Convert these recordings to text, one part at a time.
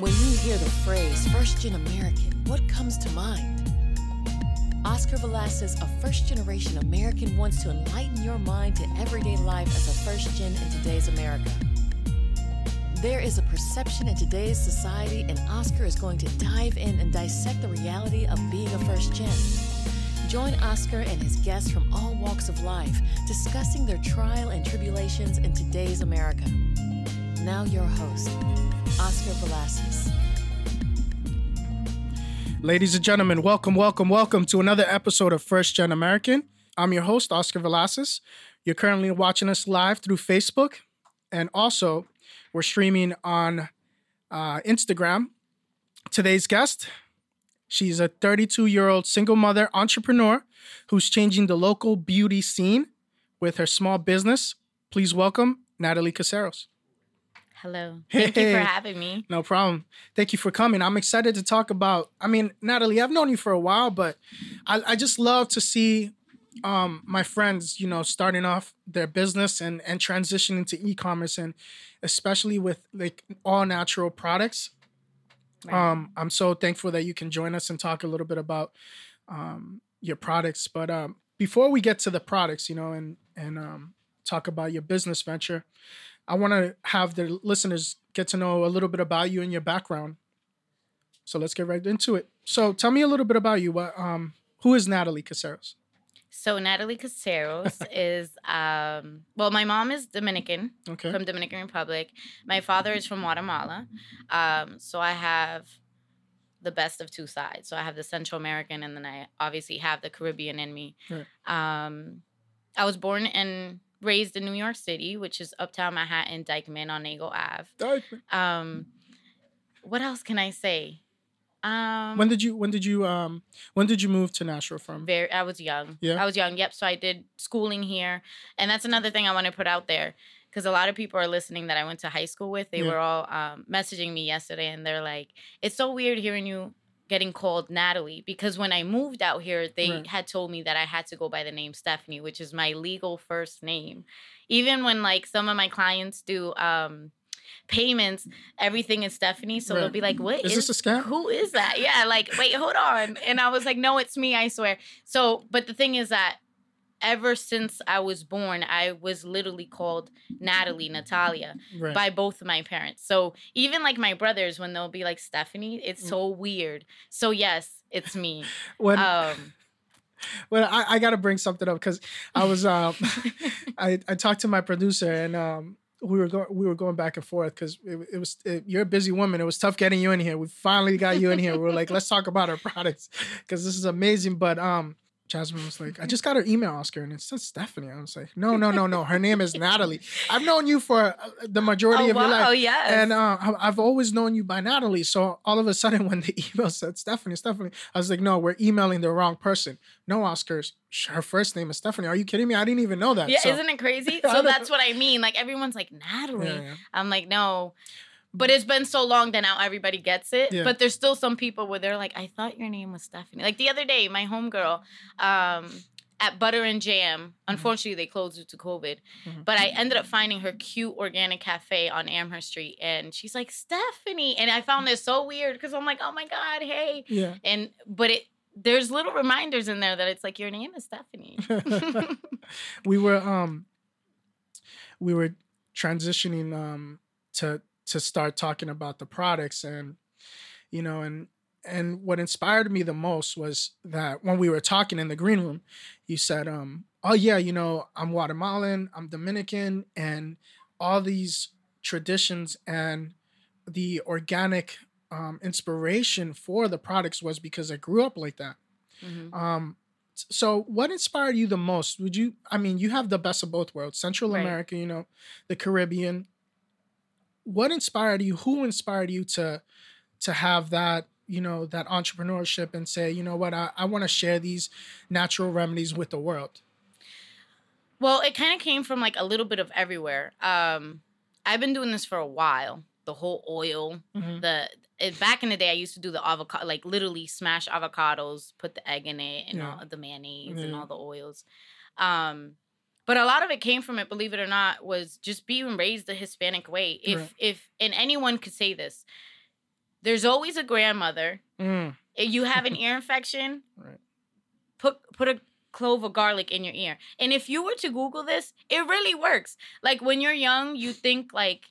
When you hear the phrase first gen American, what comes to mind? Oscar Velasquez, a first generation American, wants to enlighten your mind to everyday life as a first gen in today's America. There is a perception in today's society, and Oscar is going to dive in and dissect the reality of being a first gen. Join Oscar and his guests from all walks of life discussing their trial and tribulations in today's America. Now, your host, Oscar Velasquez. Ladies and gentlemen, welcome, welcome, welcome to another episode of First Gen American. I'm your host, Oscar Velasquez. You're currently watching us live through Facebook, and also we're streaming on uh, Instagram. Today's guest, she's a 32 year old single mother entrepreneur who's changing the local beauty scene with her small business. Please welcome Natalie Caceros. Hello. Thank you for having me. No problem. Thank you for coming. I'm excited to talk about. I mean, Natalie, I've known you for a while, but I, I just love to see um, my friends, you know, starting off their business and and transitioning to e-commerce, and especially with like all natural products. Right. Um, I'm so thankful that you can join us and talk a little bit about um, your products. But um, before we get to the products, you know, and and um, talk about your business venture, I want to have the listeners get to know a little bit about you and your background. So let's get right into it. So tell me a little bit about you. What um, who is Natalie Caceros? So Natalie Caceros is um well my mom is Dominican Okay. from Dominican Republic. My father is from Guatemala. Um so I have the best of two sides. So I have the Central American and then I obviously have the Caribbean in me. Right. Um I was born and raised in New York City, which is Uptown Manhattan, Dyckman on Nagle Ave. Um what else can I say? Um When did you when did you um when did you move to Nashville from? very i was young Yeah? i was young yep so i did schooling here and that's another thing i want to put out there because a lot of people are listening that i went to high school with they Yeah. were all um, messaging me yesterday and they're like it's so weird hearing you getting called natalie because when i moved out here they Right. had told me that i had to go by the name stephanie which is my legal first name even when like some of my clients do um payments everything is stephanie so they'll be like what Is this a scam? who is that? Yeah, like, wait, hold on. And I was like, no, it's me, I swear. So, but the thing is that ever since I was born, I was literally called Natalie, Natalia, Right. by both of my parents. So even like my brothers, when they'll be like Stephanie, it's Mm. so weird. So yes, it's me. when Um, when I, I got to bring something up because I was um I I talked to my producer and um we were going we were going back and forth because it, it was it, you're a busy woman. It was tough getting you in here. We finally got you in here. We were like, let's talk about our products because this is amazing. But um. Jasmine was like, I just got her email, Oscar, and it says Stephanie. I was like, no, no, no, no. Her name is Natalie. I've known you for uh, the majority oh, of your life. wow, yes. And uh, I've always known you by Natalie. So all of a sudden, when the email said Stephanie, Stephanie, I was like, no, we're emailing the wrong person. No, Oscars. Her first name is Stephanie. Are you kidding me? I didn't even know that. yeah, So- isn't it crazy? So that's what I mean. Like everyone's like Natalie. Yeah, yeah. I'm like, no. But it's been so long that now everybody gets it. Yeah. But there's still some people where they're like, I thought your name was Stephanie. Like the other day, my homegirl, um, at Butter and Jam, unfortunately they closed due to COVID. Mhm. But I ended up finding her cute organic cafe on Amherst Street. And she's like, Stephanie. And I found this so weird because I'm like, oh my God, hey. Yeah. And but it there's little reminders in there that it's like your name is Stephanie. we were um we were transitioning um to to start talking about the products and you know and and what inspired me the most was that when we were talking in the green room you said um oh yeah you know i'm guatemalan i'm dominican and all these traditions and the organic um, inspiration for the products was because i grew up like that Mhm. um, so what inspired you the most? Would you? I mean, you have the best of both worlds: Central Right. America, you know, the Caribbean. What inspired you? Who inspired you to to have that? You know, that entrepreneurship and say, you know what, I, I want to share these natural remedies with the world. Well, it kind of came from like a little bit of everywhere. Um, I've been doing this for a while. The whole oil, Mhm. the it, back in the day, I used to do the avocado, like literally smash avocados, put the egg in it, and Yeah. all the mayonnaise and all the oils. Um, but a lot of it came from it, believe it or not, was just being raised the Hispanic way. If Right. if and anyone could say this, There's always a grandmother. Mm. If you have an ear infection, right. put put a clove of garlic in your ear. And if you were to Google this, it really works. Like when you're young, you think like,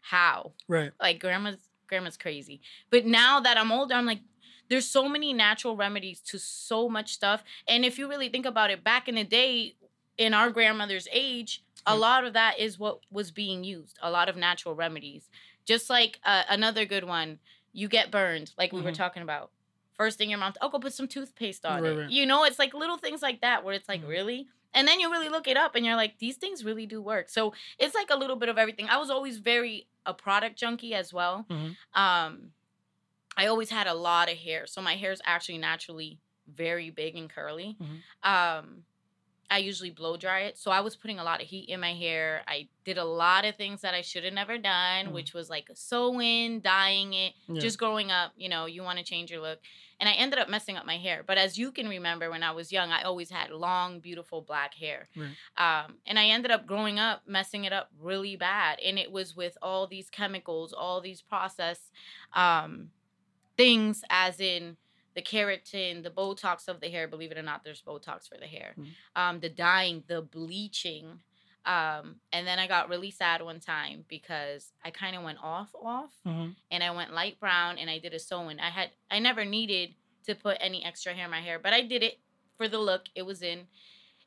how? Right. Like grandma's grandma's crazy. But now that I'm older, I'm like, there's so many natural remedies to so much stuff. And if you really think about it, back in the day, in our grandmother's age, a lot of that is what was being used. A lot of natural remedies. Just like uh, another good one, you get burned, like we mm-hmm. were talking about. First thing your mom, oh, go put some toothpaste on right, it. Right. You know, it's like little things like that where it's like, mm-hmm. really? And then you really look it up and you're like, these things really do work. So it's like a little bit of everything. I was always very a product junkie as well. Mm-hmm. Um, I always had a lot of hair. So my hair is actually naturally very big and curly. Mm-hmm. Um, I usually blow dry it. So I was putting a lot of heat in my hair. I did a lot of things that I should have never done, mm. which was like sewing, dyeing it, yeah. just growing up, you know, you want to change your look. And I ended up messing up my hair. But as you can remember, when I was young, I always had long, beautiful black hair. Right. Um, and I ended up growing up messing it up really bad. And it was with all these chemicals, all these process um, things, as in, the keratin, the Botox of the hair. Believe it or not, there's Botox for the hair. Mm-hmm. Um, the dyeing, the bleaching. Um, and then I got really sad one time because I kind of went off, off, mm-hmm. and I went light brown, and I did a sewing. I had, I never needed to put any extra hair in my hair, but I did it for the look. It was in,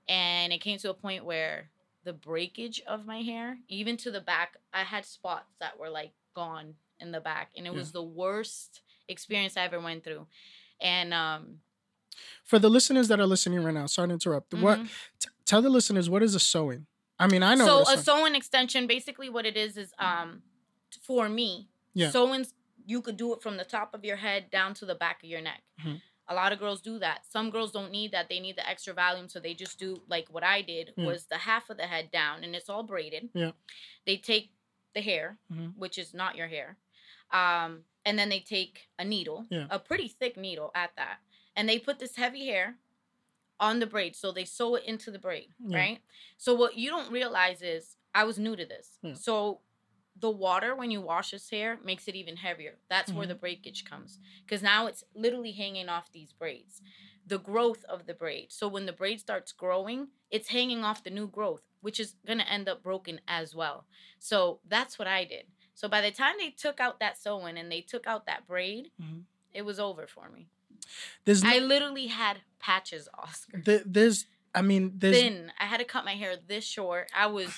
and it came to a point where the breakage of my hair, even to the back, I had spots that were like gone in the back, and it yeah. was the worst experience I ever went through. And um, for the listeners that are listening right now, sorry to interrupt. Mm-hmm. What t- tell the listeners what is a sewing? I mean, I know. So a sewing extension, basically, what it is is um, for me, yeah. sewings you could do it from the top of your head down to the back of your neck. Mm-hmm. A lot of girls do that. Some girls don't need that. They need the extra volume, so they just do like what I did yeah. was the half of the head down, and it's all braided. Yeah. They take the hair, mm-hmm. which is not your hair, um, and then they take a needle, yeah. a pretty thick needle at that, and they put this heavy hair on the braid. So they sew it into the braid, yeah. right? So what you don't realize is I was new to this. Yeah. So the water when you wash this hair makes it even heavier. That's mm-hmm. where the breakage comes because now it's literally hanging off these braids. The growth of the braid. So when the braid starts growing, it's hanging off the new growth, which is going to end up broken as well. So that's what I did. So by the time they took out that sewing and they took out that braid, mm-hmm. it was over for me. There's no, I literally had patches, Oscar. The, there's, I mean, there's. Thin. I had to cut my hair this short. I was,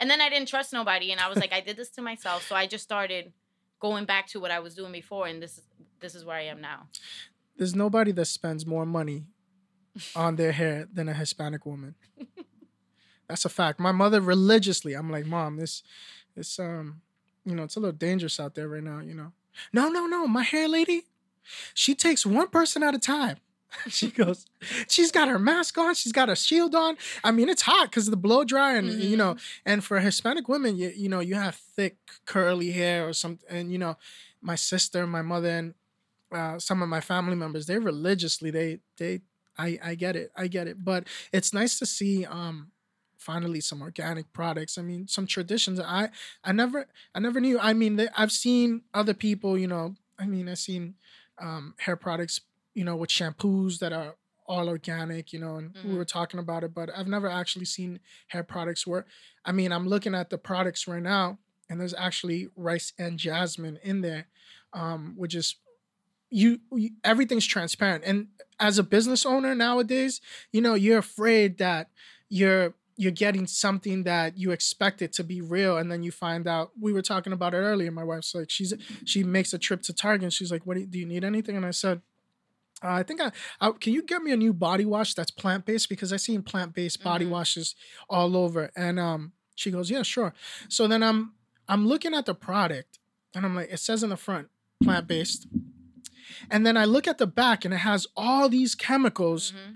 and then I didn't trust nobody, and I was like, I did this to myself, so I just started going back to what I was doing before, and this is this is where I am now. There's nobody that spends more money on their hair than a Hispanic woman. That's a fact. My mother religiously, I'm like, mom, this, this, um, you know, it's a little dangerous out there right now, you know. No, no, no. My hair lady, she takes one person at a time. she goes, she's got her mask on, she's got a shield on. I mean, it's hot because of the blow dry, and mm-hmm. you know, mm-hmm. and for Hispanic women, you, you know, you have thick curly hair or something, and you know, my sister, my mother, and uh, some of my family members, they religiously, they they, I I get it, I get it, but it's nice to see um finally some organic products. I mean, some traditions. I I never I never knew. I mean, I've seen other people. You know, I mean, I've seen um, hair products. You know, with shampoos that are all organic. You know, and mm-hmm. we were talking about it, but I've never actually seen hair products where. I mean, I'm looking at the products right now, and there's actually rice and jasmine in there, um, which is you, you, everything's transparent and as a business owner nowadays you know you're afraid that you're you're getting something that you expect it to be real and then you find out we were talking about it earlier my wife's like she's she makes a trip to target and she's like what do you, do you need anything and i said uh, I think I, I, can you get me a new body wash that's plant based because I seen plant based body mm-hmm. washes all over and um she goes yeah sure so then I'm I'm looking at the product and I'm like it says in the front plant based and then I look at the back and it has all these chemicals mm-hmm.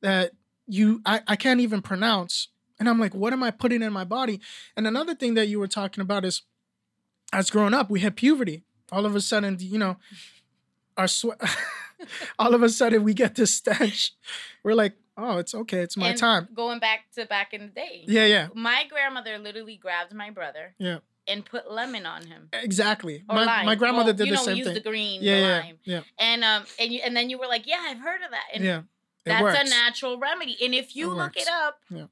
that you I, I can't even pronounce and I'm like, what am I putting in my body? And another thing that you were talking about is as growing up, we hit puberty. All of a sudden, you know, our sweat, all of a sudden we get this stench. We're like, oh, it's okay. It's my and time. Going back to back in the day. Yeah, yeah. My grandmother literally grabbed my brother. Yeah. and put lemon on him. Exactly. Or My, lime. my grandmother Well, did the know, same thing. the green, yeah, the yeah, lime. yeah, And um and you and then you were like, yeah, I've heard of that. And yeah. That's works. a natural remedy. And if you look it up, Yeah.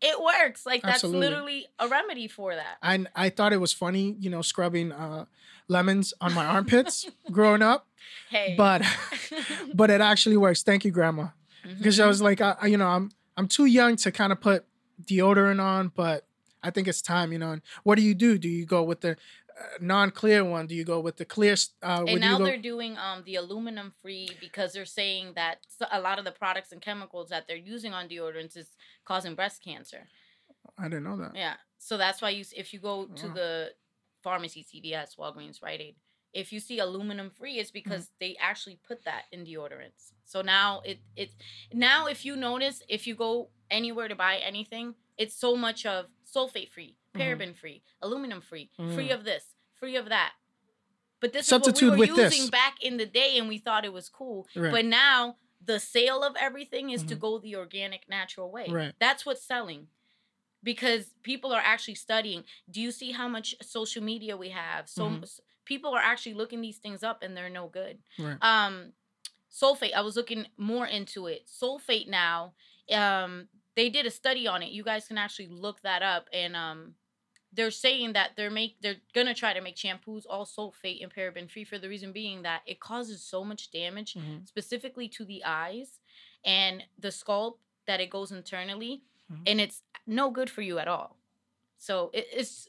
It works. Like that's Absolutely. literally a remedy for that. I I thought it was funny, you know, scrubbing uh, lemons on my armpits growing up, Hey. but but it actually works. Thank you, Grandma, because I was like, I, you know, I'm I'm too young to kind of put deodorant on, but I think it's time, you know. And what do you do? Do you go with the non-clear one? Do you go with the clear? Uh, and now they're doing um the aluminum free because they're saying that a lot of the products and chemicals that they're using on deodorants is causing breast cancer. I didn't know that. Yeah. So that's why you if you go to the pharmacy, CVS, Walgreens, Rite Aid, if you see aluminum free, it's because Mm-hmm. they actually put that in deodorants. So now it it now if you notice if you go anywhere to buy anything, it's so much of sulfate free. Paraben free, aluminum free, free Mm. of this, free of that. But this Substitute is what we were using this. back in the day, and we thought it was cool. Right. But now the sale of everything is to Mhm. go the organic, natural way. Right. That's what's selling. Because people are actually studying. Do you see how much social media we have? So Mhm. people are actually looking these things up and they're no good. Right. Um sulfate, I was looking more into it. Sulfate now, um, they did a study on it. You guys can actually look that up and um they're saying that they're make they're gonna try to make shampoos all sulfate and paraben free for the reason being that it causes so much damage Mhm. specifically to the eyes and the scalp that it goes internally Mhm. and it's no good for you at all so it, it's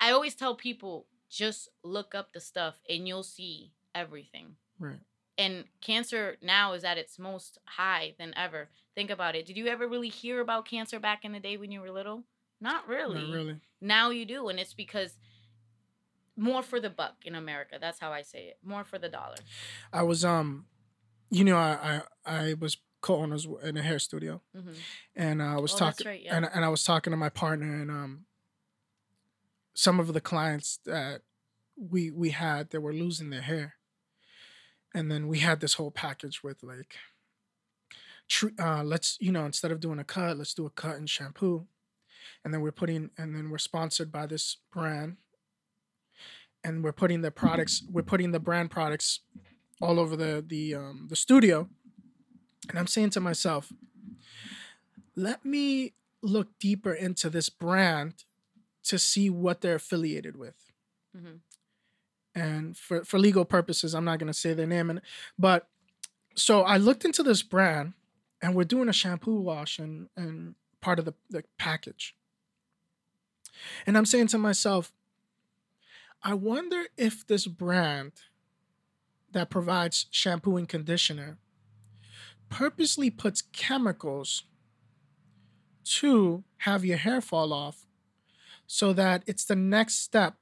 i always tell people just look up the stuff and you'll see everything Right. and cancer now is at its most high than ever think about it did you ever really hear about cancer back in the day when you were little not really Not really. now you do and it's because more for the buck in america. That's how i say it. More for the dollar. I was um, you know, I I, I was co-owners in a hair studio, hmm and I was Oh, talking, right, yeah. and and I was talking to my partner, and um, some of the clients that we we had that were losing their hair, and then we had this whole package with like, uh, let's you know instead of doing a cut, let's do a cut and shampoo, and then we're putting and then we're sponsored by this brand, and we're putting the products we're putting the brand products all over the the um, the studio, and I'm saying to myself, let me look deeper into this brand to see what they're affiliated with. hmm And for, for legal purposes, I'm not going to say their name. And, but so I looked into this brand and we're doing a shampoo wash and, and part of the, the package. And I'm saying to myself, I wonder if this brand that provides shampoo and conditioner purposely puts chemicals to have your hair fall off so that it's the next step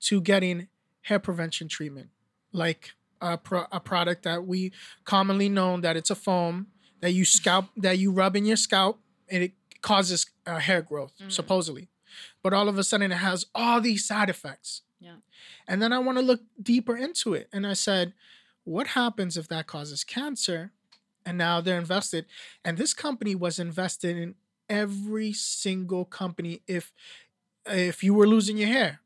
to getting hair prevention treatment like a, pro- a product that we commonly known that it's a foam that you scalp that you rub in your scalp and it causes uh, hair growth Mhm. supposedly but all of a sudden it has all these side effects Yeah. and then i want to look deeper into it and i said what happens if that causes cancer and now they're invested and this company was invested in every single company if if you were losing your hair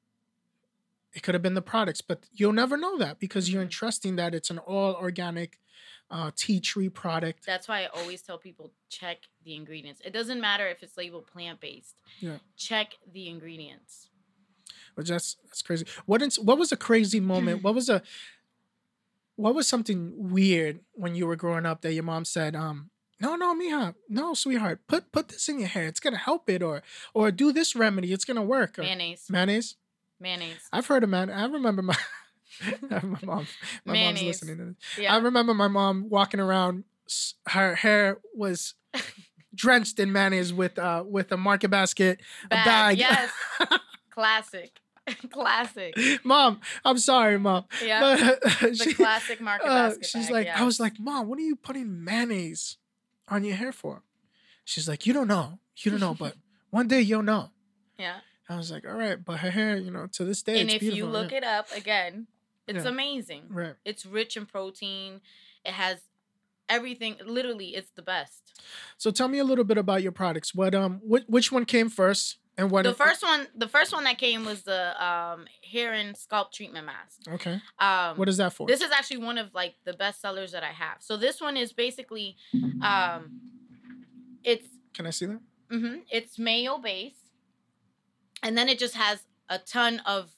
it could have been the products but you'll never know that because you're Mhm. entrusting that it's an all organic uh, tea tree product That's why I always tell people check the ingredients. It doesn't matter if it's labeled plant based. Yeah. Check the ingredients. But that's that's crazy. What what was a crazy moment? what was a what was something weird when you were growing up that your mom said, um, no, no, mija, no, sweetheart, put put this in your hair. It's gonna help it, or or do this remedy. It's gonna work. Or, Mayonnaise. mayonnaise. Mayonnaise. I've heard of man. I remember my my mom. My mom's listening to this. Yeah. I remember my mom walking around. Her hair was drenched in mayonnaise with uh with a market basket, a bag. Bag, Yes. Classic. classic. mom, I'm sorry, mom. Yeah. But, the she- classic market uh, basket. she's bag, like, yeah. I was like, mom, what are you putting mayonnaise on your hair for? She's like, you don't know, you don't know, but one day you'll know. yeah. I was like, all right, but her hair, you know, to this day, and if you look yeah. it up again, it's Yeah. amazing. right. It's rich in protein. It has everything. Literally, it's the best. So tell me a little bit about your products. What um, which, which one came first? And what? the first one, the first one that came was the um, hair and scalp treatment mask. Okay. Um, What is that for? This is actually one of like the best sellers that I have. So this one is basically, um, it's Can I see that? Mm-hmm. it's mayo based, and then it just has a ton of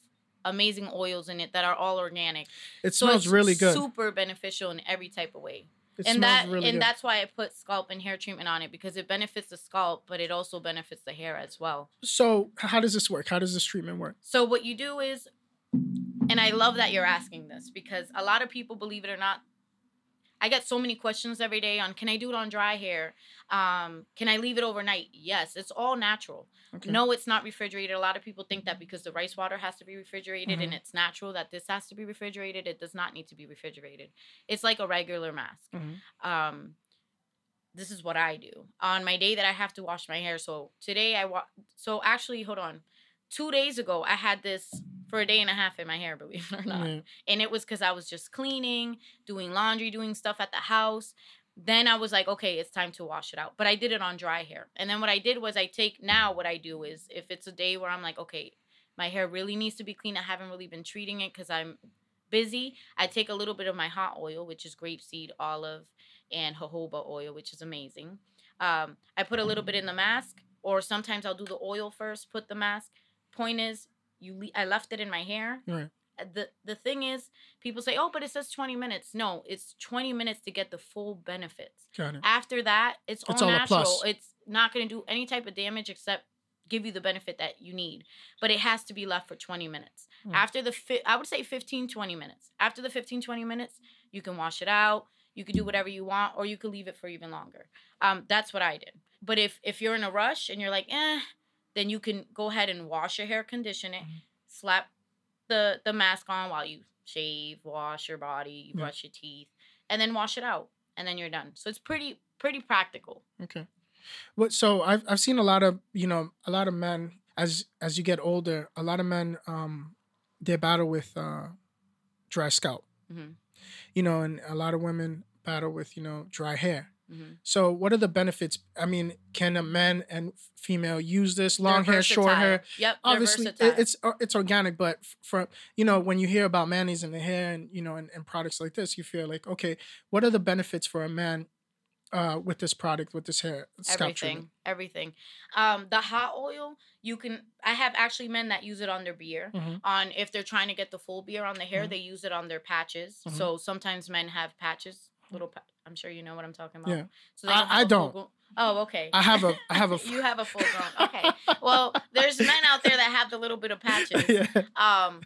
amazing oils in it that are all organic. It So smells really good. Super beneficial in every type of way. It and that really and good. that's why I put scalp and hair treatment on it because it benefits the scalp, but it also benefits the hair as well. So how does this work? How does this treatment work? So what you do is, and I love that you're asking this because a lot of people, believe it or not, I get so many questions every day on can I do it on dry hair? Um, can I leave it overnight? Yes, it's all natural. Okay. No, it's not refrigerated. A lot of people think that because the rice water has to be refrigerated and Mhm. it's natural that this has to be refrigerated. It does not need to be refrigerated. It's like a regular mask. Mhm. Um, this is what I do on my day that I have to wash my hair. So today I wa- so actually hold on. Two days ago I had this for a day and a half in my hair, believe it or not. Yeah. And it was because I was just cleaning, doing laundry, doing stuff at the house. Then I was like, okay, it's time to wash it out. But I did it on dry hair. And then what I did was I take now what I do is if it's a day where I'm like, okay, my hair really needs to be clean. I haven't really been treating it because I'm busy. I take a little bit of my hot oil, which is grapeseed, olive, and jojoba oil, which is amazing. Um, I put a little bit in the mask, or sometimes I'll do the oil first, put the mask. Point is, you le- I left it in my hair. Right. Uh, The the thing is, people say, "Oh, but it says 20 minutes." No, it's 20 minutes to get the full benefits. Got it. After that, it's all It's all a natural. plus. It's not going to do any type of damage except give you the benefit that you need. But it has to be left for 20 minutes. Mm. After the fi- I would say 15 20 minutes. After the 15 20 minutes, you can wash it out. You can do whatever you want or you could leave it for even longer. Um that's what I did. But if if you're in a rush and you're like, "Eh," then you can go ahead and wash your hair, condition it, Mhm. slap the the mask on while you shave, wash your body, you Yeah. brush your teeth, and then wash it out, and then you're done. So it's pretty pretty practical. Okay. What? So I've I've seen a lot of you know a lot of men as as you get older, a lot of men um they battle with uh dry scalp. Mhm. You know, and a lot of women battle with you know dry hair. Mhm. So what are the benefits? I mean, can a man and female use this long hair, short hair? Yep. Obviously, it's it's organic, but for you know when you hear about mayonnaise in the hair and you know and, and products like this, you feel like okay, what are the benefits for a man uh, with this product with this hair everything treatment? everything um the hot oil you can i have actually men that use it on their beer Mhm. on if they're trying to get the full beer on the hair Mhm. they use it on their patches Mhm. so sometimes men have patches little i'm sure you know what i'm talking about Yeah. so I- I don't. gro- oh okay I have a I have a you have a full grown okay well there's men out there that have the little bit of patches yeah. um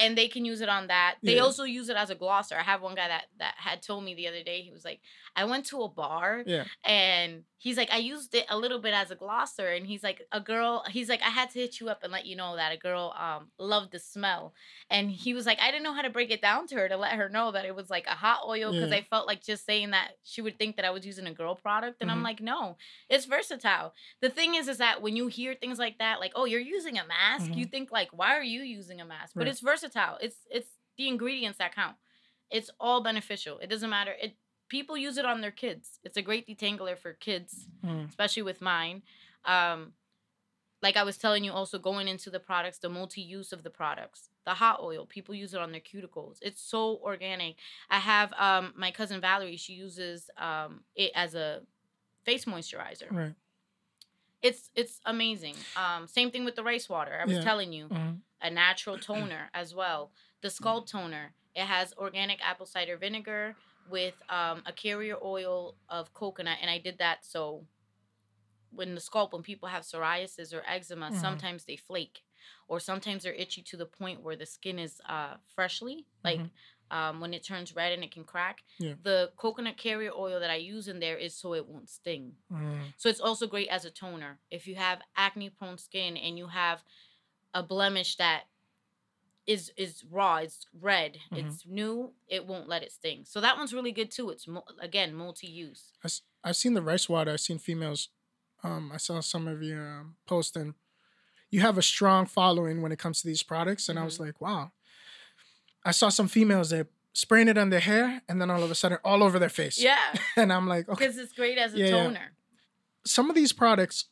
and they can use it on that they Yeah. also use it as a glosser i have one guy that that had told me the other day he was like i went to a bar Yeah. and he's like i used it a little bit as a glosser and he's like a girl he's like i had to hit you up and let you know that a girl um loved the smell and he was like i didn't know how to break it down to her to let her know that it was like a hot oil because Yeah. i felt like just saying that she would think that i was using a girl product and i'm Mhm. like no it's versatile the thing is is that when you hear things like that like oh you're using a mask you think like why are you using a mask but Mm-hmm. Right. it's versatile it's it's the ingredients that count. It's all beneficial. It doesn't matter. It people use it on their kids. It's a great detangler for kids Mm. especially with mine. Um like i was telling you also going into the products the multi-use of the products the hot oil people use it on their cuticles. It's so organic. I have um my cousin valerie she uses um it as a face moisturizer. Right. it's it's amazing. Um same thing with the rice water i was Yeah. telling you. Mhm. A natural toner as well. The scalp toner. It has organic apple cider vinegar with um, a carrier oil of coconut, and I did that so when the scalp, when people have psoriasis or eczema, Mhm. sometimes they flake, or sometimes they're itchy to the point where the skin is uh, freshly, like Mhm. um, when it turns red and it can crack. Yeah. The coconut carrier oil that I use in there is so it won't sting. Mm. So it's also great as a toner. If you have acne prone skin and you have a blemish that is is raw, it's red, Mhm. it's new, it won't let it sting. So that one's really good too. It's mu- again multi-use. I've seen the rice water. I've seen females. Um, I saw some of your um, posts, and you have a strong following when it comes to these products. And I was like, wow. I saw some females they spraying it on their hair, and then all of a sudden, all over their face. Yeah, And I'm like, okay. because it's great as a Yeah, yeah. toner. Some of these products,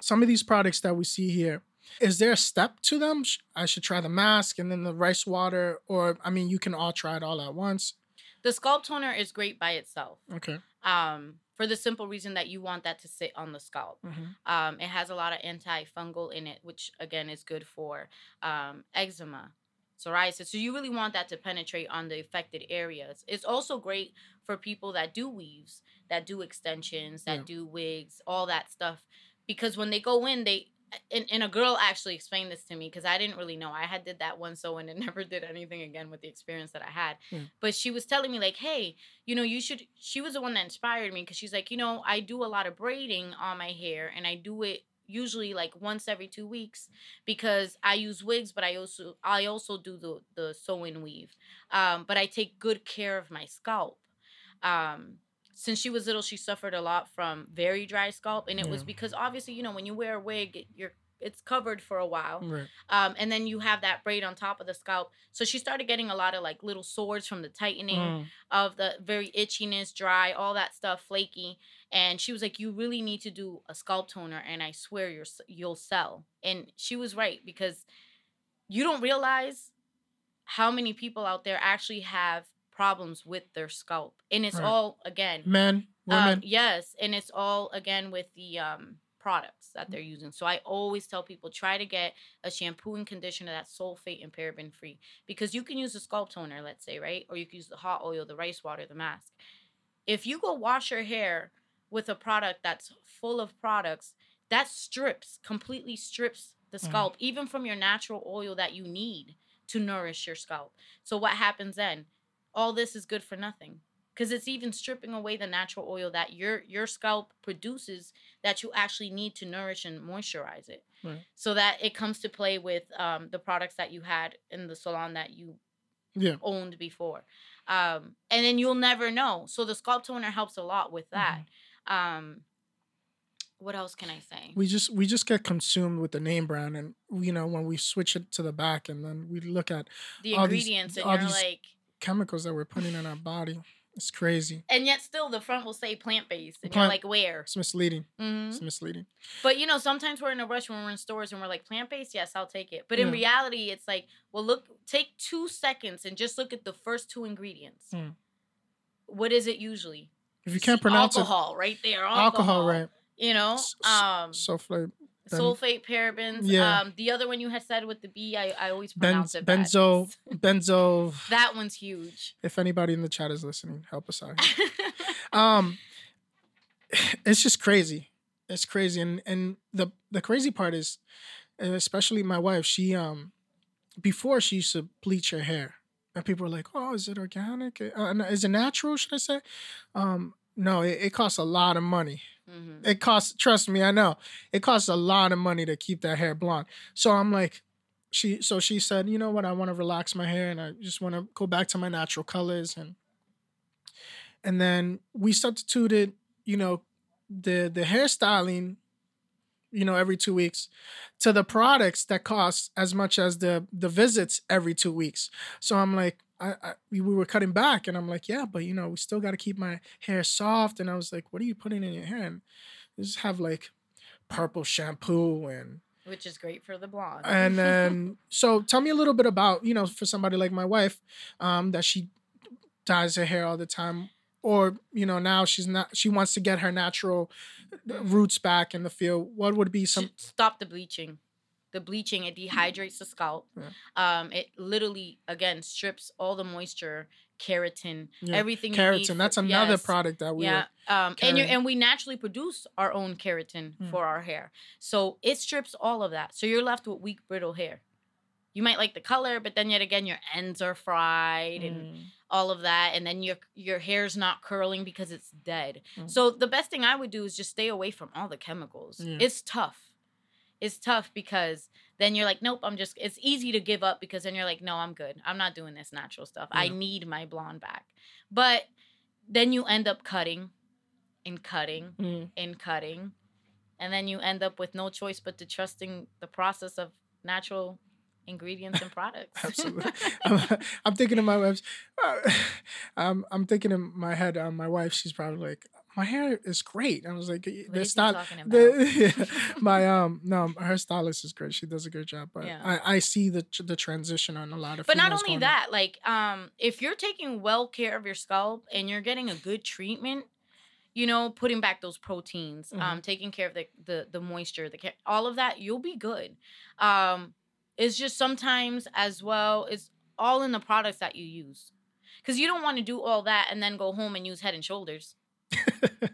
some of these products that we see here, is there a step to them? I should try the mask and then the rice water, or I mean, you can all try it all at once. The scalp toner is great by itself. Okay. Um, for the simple reason that you want that to sit on the scalp. Mm-hmm. Um, it has a lot of antifungal in it, which again is good for um, eczema, psoriasis. So you really want that to penetrate on the affected areas. It's also great for people that do weaves, that do extensions, that Yeah. do wigs, all that stuff, because when they go in, they and, and a girl actually explained this to me because I didn't really know. I had did that one sew and it never did anything again with the experience that I had. Yeah. But she was telling me like, hey, you know, you should. She was the one that inspired me because she's like, you know, I do a lot of braiding on my hair and I do it usually like once every two weeks because I use wigs, but I also I also do the the sew and weave. Um, but I take good care of my scalp. Um, since she was little, she suffered a lot from very dry scalp, and it was because obviously, you know, when you wear a wig, you're it's covered for a while, Right. um, and then you have that braid on top of the scalp. So she started getting a lot of like little sores from the tightening Mm. of the very itchiness, dry, all that stuff, flaky. And she was like, "You really need to do a scalp toner, and I swear you're you'll sell." And she was right because you don't realize how many people out there actually have problems with their scalp, and it's Right. all again, Men, women. um, yes, and it's all again with the um, products that they're using. So I always tell people try to get a shampoo and conditioner that's sulfate and paraben free because you can use a scalp toner, let's say, right, or you can use the hot oil, the rice water, the mask. If you go wash your hair with a product that's full of products, that strips completely strips the Mhm. scalp, even from your natural oil that you need to nourish your scalp. So what happens then? All this is good for nothing. Because it's even stripping away the natural oil that your your scalp produces that you actually need to nourish and moisturize it. Right. so that it comes to play with um, the products that you had in the salon that you Yeah. owned before. Um, and then you'll never know. So the scalp toner helps a lot with that. Um, what else can i say? We just we just get consumed with the name brand and you know when we switch it to the back and then we look at the all these- ingredients and you're these- like chemicals that we're putting in our body it's crazy and yet still the front will say plant-based and Plant- you're like where it's misleading Mhm. it's misleading But you know, sometimes we're in a rush when we're in stores and we're like, plant based, yes, I'll take it. But in Yeah. reality, it's like, well, look, take two seconds and just look at the first two ingredients. Mm. What is it usually? if you can't pronounce alcohol, right there. Alcohol, alcohol right You know, um, sulfate ben- sulfate, parabens. Yeah. Um, the other one you had said with the B, I, I always ben, pronounce it bad. benzo benzo That one's huge. if anybody in the chat is listening help us out um it's just crazy it's crazy and and the the crazy part is especially my wife she um before she used to bleach her hair and people were like oh is it organic uh, is it natural should i say um no it, it costs a lot of money. Mhm. it costs trust me i know. It costs a lot of money to keep that hair blonde. So i'm like she so she said you know what? I want to relax my hair and i just want to go back to my natural colors. And and then we substituted you know the the hairstyling you know every two weeks to the products that cost as much as the the visits every two weeks. So i'm like I, I we we were cutting back and i'm like yeah but you know we still got to keep my hair soft and i was like what are you putting in your hair and just have like purple shampoo and Which is great for the blonde. and then so tell me a little bit about you know for somebody like my wife um that she dyes her hair all the time or you know now she's not she wants to get her natural roots back in the field what would be some Should stop the bleaching. The bleaching it dehydrates the scalp. Yeah. Um, it literally again strips all the moisture, keratin, Yeah. everything. keratin for- that's another yes. product that we yeah, um, and and we naturally produce our own keratin Mm. for our hair, so it strips all of that. So you're left with weak, brittle hair. You might like the color, but then yet again, your ends are fried and Mm. all of that, and then your your hair's not curling because it's dead. Mm. So the best thing I would do is just stay away from all the chemicals. Yeah. It's tough. It's tough because then you're like, nope, I'm just. It's easy to give up because then you're like, no, I'm good. I'm not doing this natural stuff. I need my blonde back. But then you end up cutting, and cutting, Mm. and cutting, and then you end up with no choice but to trusting the process of natural ingredients and products. Absolutely. I'm, I'm thinking of my wife's. Uh, I'm I'm thinking in my head. Um, my wife, she's probably like, my hair is great. I was like, What the is he style, talking about? the, my um, no, her stylist is great. She does a good job. But Yeah. I, I see the the transition on a lot of. But not only that, like um, if you're taking well care of your scalp and you're getting a good treatment, you know, putting back those proteins, Mm-hmm. um, taking care of the the the moisture, the ca- all of that, you'll be good. Um, it's just sometimes as well, it's all in the products that you use, because you don't want to do all that and then go home and use Head and Shoulders,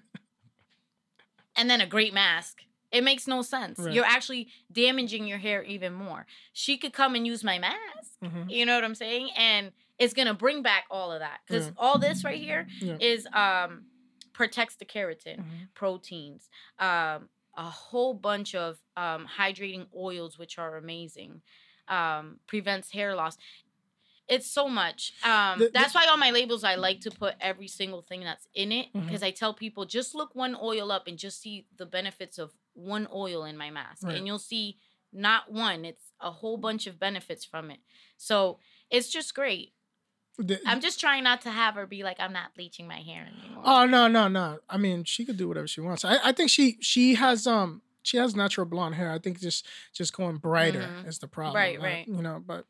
and then a great mask. It makes no sense. Right. You're actually damaging your hair even more. She could come and use my mask. Mhm. You know what I'm saying? And it's gonna bring back all of that because Yeah. all this right here Yeah. is um protects the keratin, Mhm. proteins, um, a whole bunch of um, hydrating oils which are amazing, um, prevents hair loss. It's so much. Um, The- the- that's why on my labels I like to put every single thing that's in it because I tell people just look one oil up and just see the benefits of one oil in my mask, Right. and you'll see not one. It's a whole bunch of benefits from it. So it's just great. The- I'm just trying not to have her be like, I'm not bleaching my hair anymore. Oh no, no, no. I mean, she could do whatever she wants. I, I think she she has um she has natural blonde hair. I think just just going brighter Mhm. is the problem. Right, right. You know, but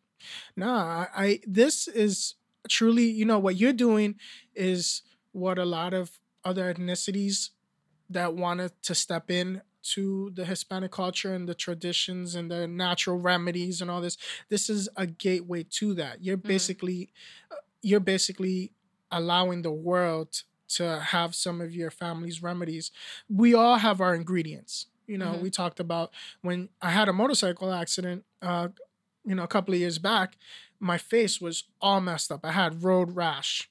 no, I, I this is truly you know what you're doing is what a lot of other ethnicities that wanted to step in to the Hispanic culture and the traditions and the natural remedies and all this. This is a gateway to that. You're Mhm. basically uh, you're basically allowing the world to have some of your family's remedies. We all have our ingredients. You know, Mhm. we talked about when I had a motorcycle accident, uh, you know, a couple of years back, my face was all messed up. I had road rash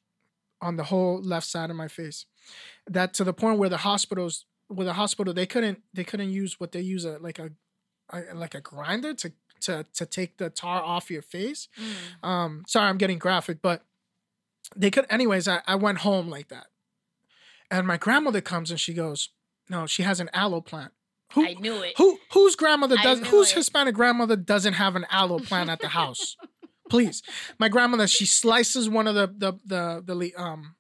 on the whole left side of my face. That to the point where the hospitals, where the hospital, they couldn't they couldn't use what they use a like a, a like a grinder to to to take the tar off your face Mm. um sorry i'm getting graphic but they could anyways I, I went home like that and my grandmother comes and she goes no she has an aloe plant who I knew it. who whose grandmother does whose it. hispanic grandmother doesn't have an aloe plant at the house please my grandmother she slices one of the the the the, um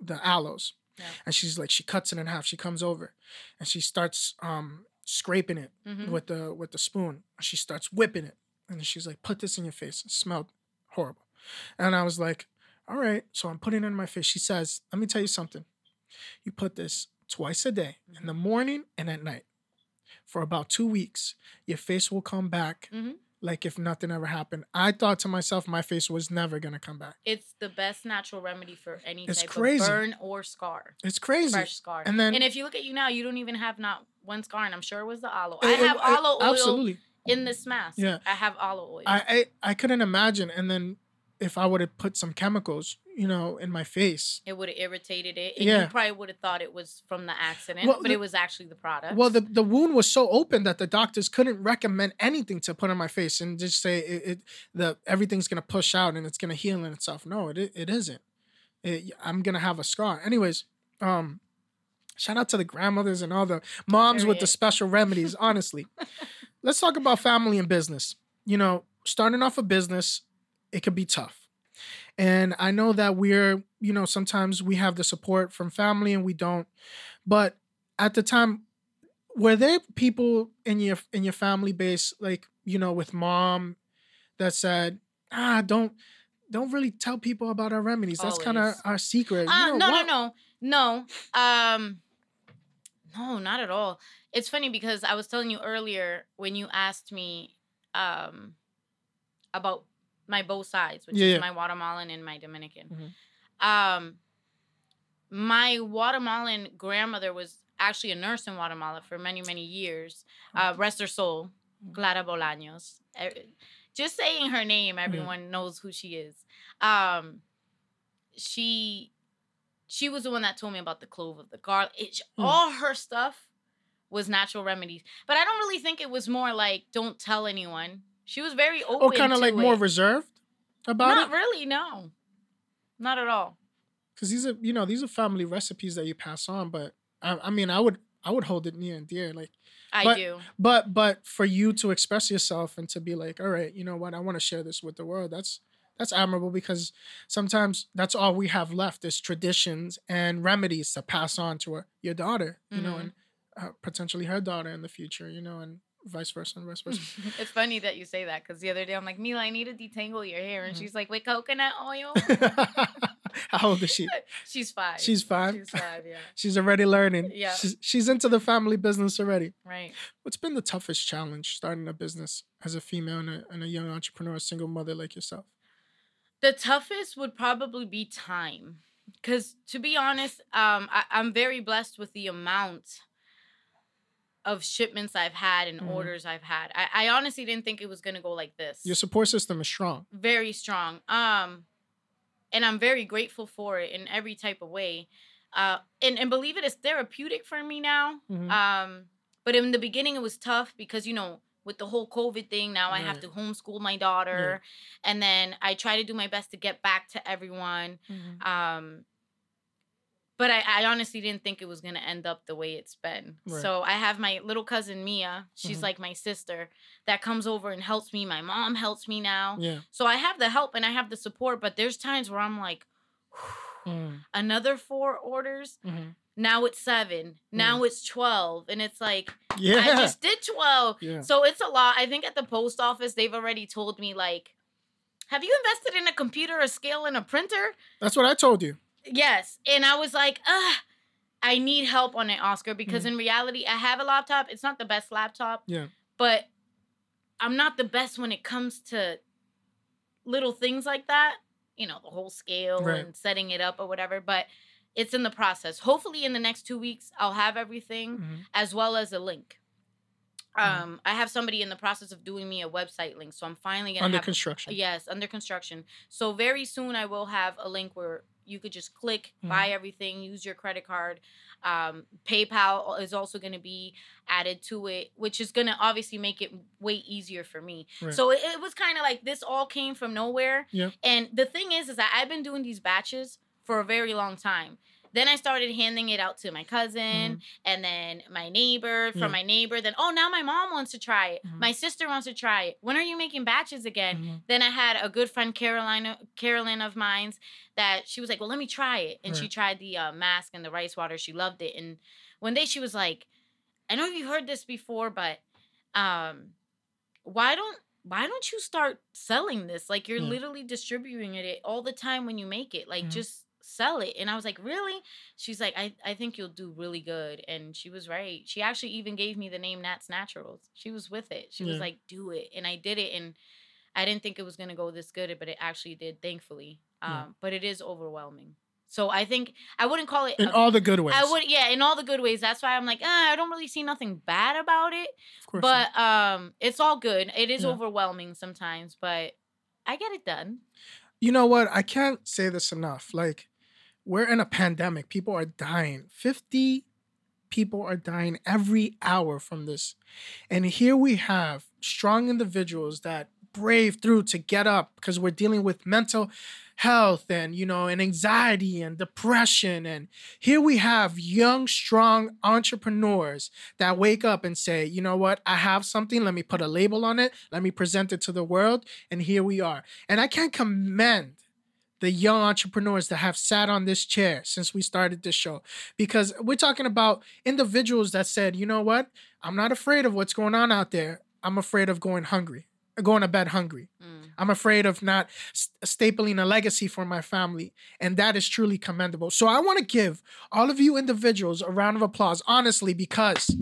the aloes Yeah. and she's like she cuts it in half she comes over and she starts um scraping it Mhm. with the with the spoon. She starts whipping it, and she's like, "Put this in your face." It smelled horrible, and I was like, "All right." So I'm putting it in my face. She says, "Let me tell you something. You put this twice a day, in the morning and at night, for about two weeks. Your face will come back Mhm. like if nothing ever happened." I thought to myself, my face was never gonna come back. It's the best natural remedy for any It's type crazy. of burn or scar. It's crazy. Fresh scar. And then and if you look at you now, you don't even have not one scar, and I'm sure it was the aloe. It- I have it- aloe oil Absolutely. in this mask. Yeah. I have aloe oil. I, I I couldn't imagine. And then if I would have put some chemicals, you know, in my face. it would have irritated it, and Yeah. you probably would have thought it was from the accident, Well, but the- it was actually the product. Well, the, the wound was so open that the doctors couldn't recommend anything to put on my face and just say it, it the everything's gonna push out and it's gonna heal in itself. No, it it isn't. It, I'm gonna have a scar. Anyways, um, shout out to the grandmothers and all the moms with the special remedies. Honestly, let's talk about family and business. You know, starting off a business, it could be tough. And I know that we're, you know, sometimes we have the support from family and we don't. But at the time, were there people in your in your family base, like, you know, with mom that said, ah, don't don't really tell people about our remedies. That's kind of our secret. Uh, you know, no, what- no, no, no. Um, no, not at all. It's funny because I was telling you earlier when you asked me um about my both sides, which Yeah, is yeah. my Guatemalan and my Dominican. Mhm. Um, my Guatemalan grandmother was actually a nurse in Guatemala for many, many years. Uh, rest her soul, Clara Bolaños. Eh, Just saying her name, everyone knows who she is. Um, she she was the one that told me about the clove of the garlic. It, Hmm. All her stuff was natural remedies, but I don't really think it was more like don't tell anyone. She was very open. Or kind of like more reserved about Not it? Not really, no, not at all. Because these are, you know, these are family recipes that you pass on. But I, I mean, I would, I would hold it near and dear. Like, I But- do. but, but for you to express yourself and to be like, all right, you know what, I want to share this with the world. That's, that's admirable because sometimes that's all we have left is traditions and remedies to pass on to our, your daughter, you know, Mhm. and uh, potentially her daughter in the future, you know, and vice versa and vice versa. it's funny that you say that because the other day I'm like, Mila, I need to detangle your hair. And Mhm. she's like, with coconut oil? How old is she? she's five. She's five. She's five, yeah. She's already learning. Yeah. She's, she's into the family business already. Right. What's been the toughest challenge starting a business as a female and a, and a young entrepreneur, a single mother like yourself? The toughest would probably be time. Because to be honest, um, I, I'm very blessed with the amount of shipments I've had and Mhm. orders I've had. I, I honestly didn't think it was going to go like this. Your support system is strong. very strong. Um, and I'm very grateful for it in every type of way. Uh, and and believe it, it's therapeutic for me now. Mhm. Um, but in the beginning, it was tough because you know with the whole COVID thing, now I have to homeschool my daughter, and then I try to do my best to get back to everyone. Um, but I, I honestly didn't think it was gonna end up the way it's been. Right. So I have my little cousin Mia. She's Mhm. like my sister that comes over and helps me. My mom helps me now. Yeah. So I have the help and I have the support, but there's times where I'm like, Mm, another four orders. mhm. Now it's seven. Now it's twelve, and it's like Yeah. I just did twelve. yeah. So it's a lot. I think at the post office they've already told me like, have you invested in a computer, a scale, and a printer? That's what I told you. Yes, and I was like, ugh. I need help on it, Oscar, because Mhm. in reality, I have a laptop. It's not the best laptop. Yeah. But I'm not the best when it comes to little things like that. You know, the whole scale Right. and setting it up or whatever. But it's in the process. Hopefully, in the next two weeks, I'll have everything Mhm. as well as a link. Mhm. Um, I have somebody in the process of doing me a website link, so I'm finally gonna Under have construction. Yes, under construction. So very soon I will have a link where you could just click, Mhm. buy everything, use your credit card. Um, PayPal is also going to be added to it, which is going to obviously make it way easier for me. Right. So it, it was kind of like this all came from nowhere. Yeah. And the thing is, is that I've been doing these batches for a very long time. Then I started handing it out to my cousin and then my neighbor from Yeah. my neighbor. Then, oh, now my mom wants to try it. Mhm. My sister wants to try it. When are you making batches again? Mhm. Then I had a good friend, Carolina, Carolyn of mine's, that she was like, "Well, let me try it," and she tried the uh, mask and the rice water. She loved it. And one day she was like, "I know you've heard this before, but um, why don't why don't you start selling this? Like you're Yeah. literally distributing it all the time when you make it. Like Mhm. just." Sell it and i was like really she's like I, I think you'll do really good and she was right she actually even gave me the name nats naturals she was with it she was like do it and i did it and I didn't think it was gonna go this good, but it actually did, thankfully. Um, Yeah. But it is overwhelming. So I think I wouldn't call it. In a- all the good ways. I would, yeah, in all the good ways. That's why I'm like, ah, I don't really see nothing bad about it. Of course. But um, it's all good. It is Yeah. overwhelming sometimes, but I get it done. you know what? I can't say this enough. Like, we're in a pandemic. People are dying. 50 people are dying every hour from this. And here we have strong individuals that brave through to get up because we're dealing with mental health and you know and anxiety and depression and here we have young strong entrepreneurs that wake up and say you know what i have something let me put a label on it let me present it to the world and here we are and i can't commend the young entrepreneurs that have sat on this chair since we started this show because we're talking about individuals that said you know what i'm not afraid of what's going on out there i'm afraid of going hungry going to bed hungry Mm. I'm afraid of not st- stapling a legacy for my family. And that is truly commendable. So I want to give all of you individuals a round of applause, honestly, because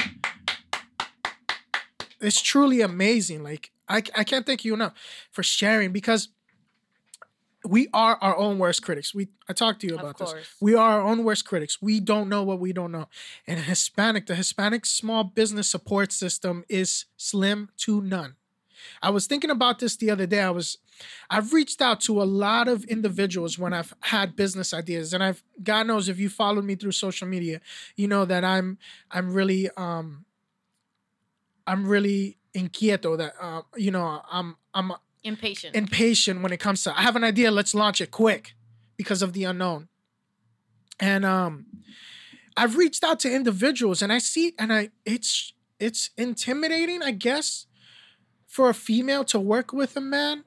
it's truly amazing. Like, I, I can't thank you enough for sharing because we are our own worst critics. We I talked to you about this. We are our own worst critics. We don't know what we don't know. And Hispanic, the Hispanic small business support system is slim to none. I was thinking about this the other day. I was I've reached out to a lot of individuals when I've had business ideas and I've God knows if you followed me through social media, you know that I'm I'm really um I'm really inquieto that uh, you know I'm I'm Impatient. impatient when it comes to I have an idea, let's launch it quick because of the unknown. And um I've reached out to individuals and I see and I it's it's intimidating, I guess, for a female to work with a man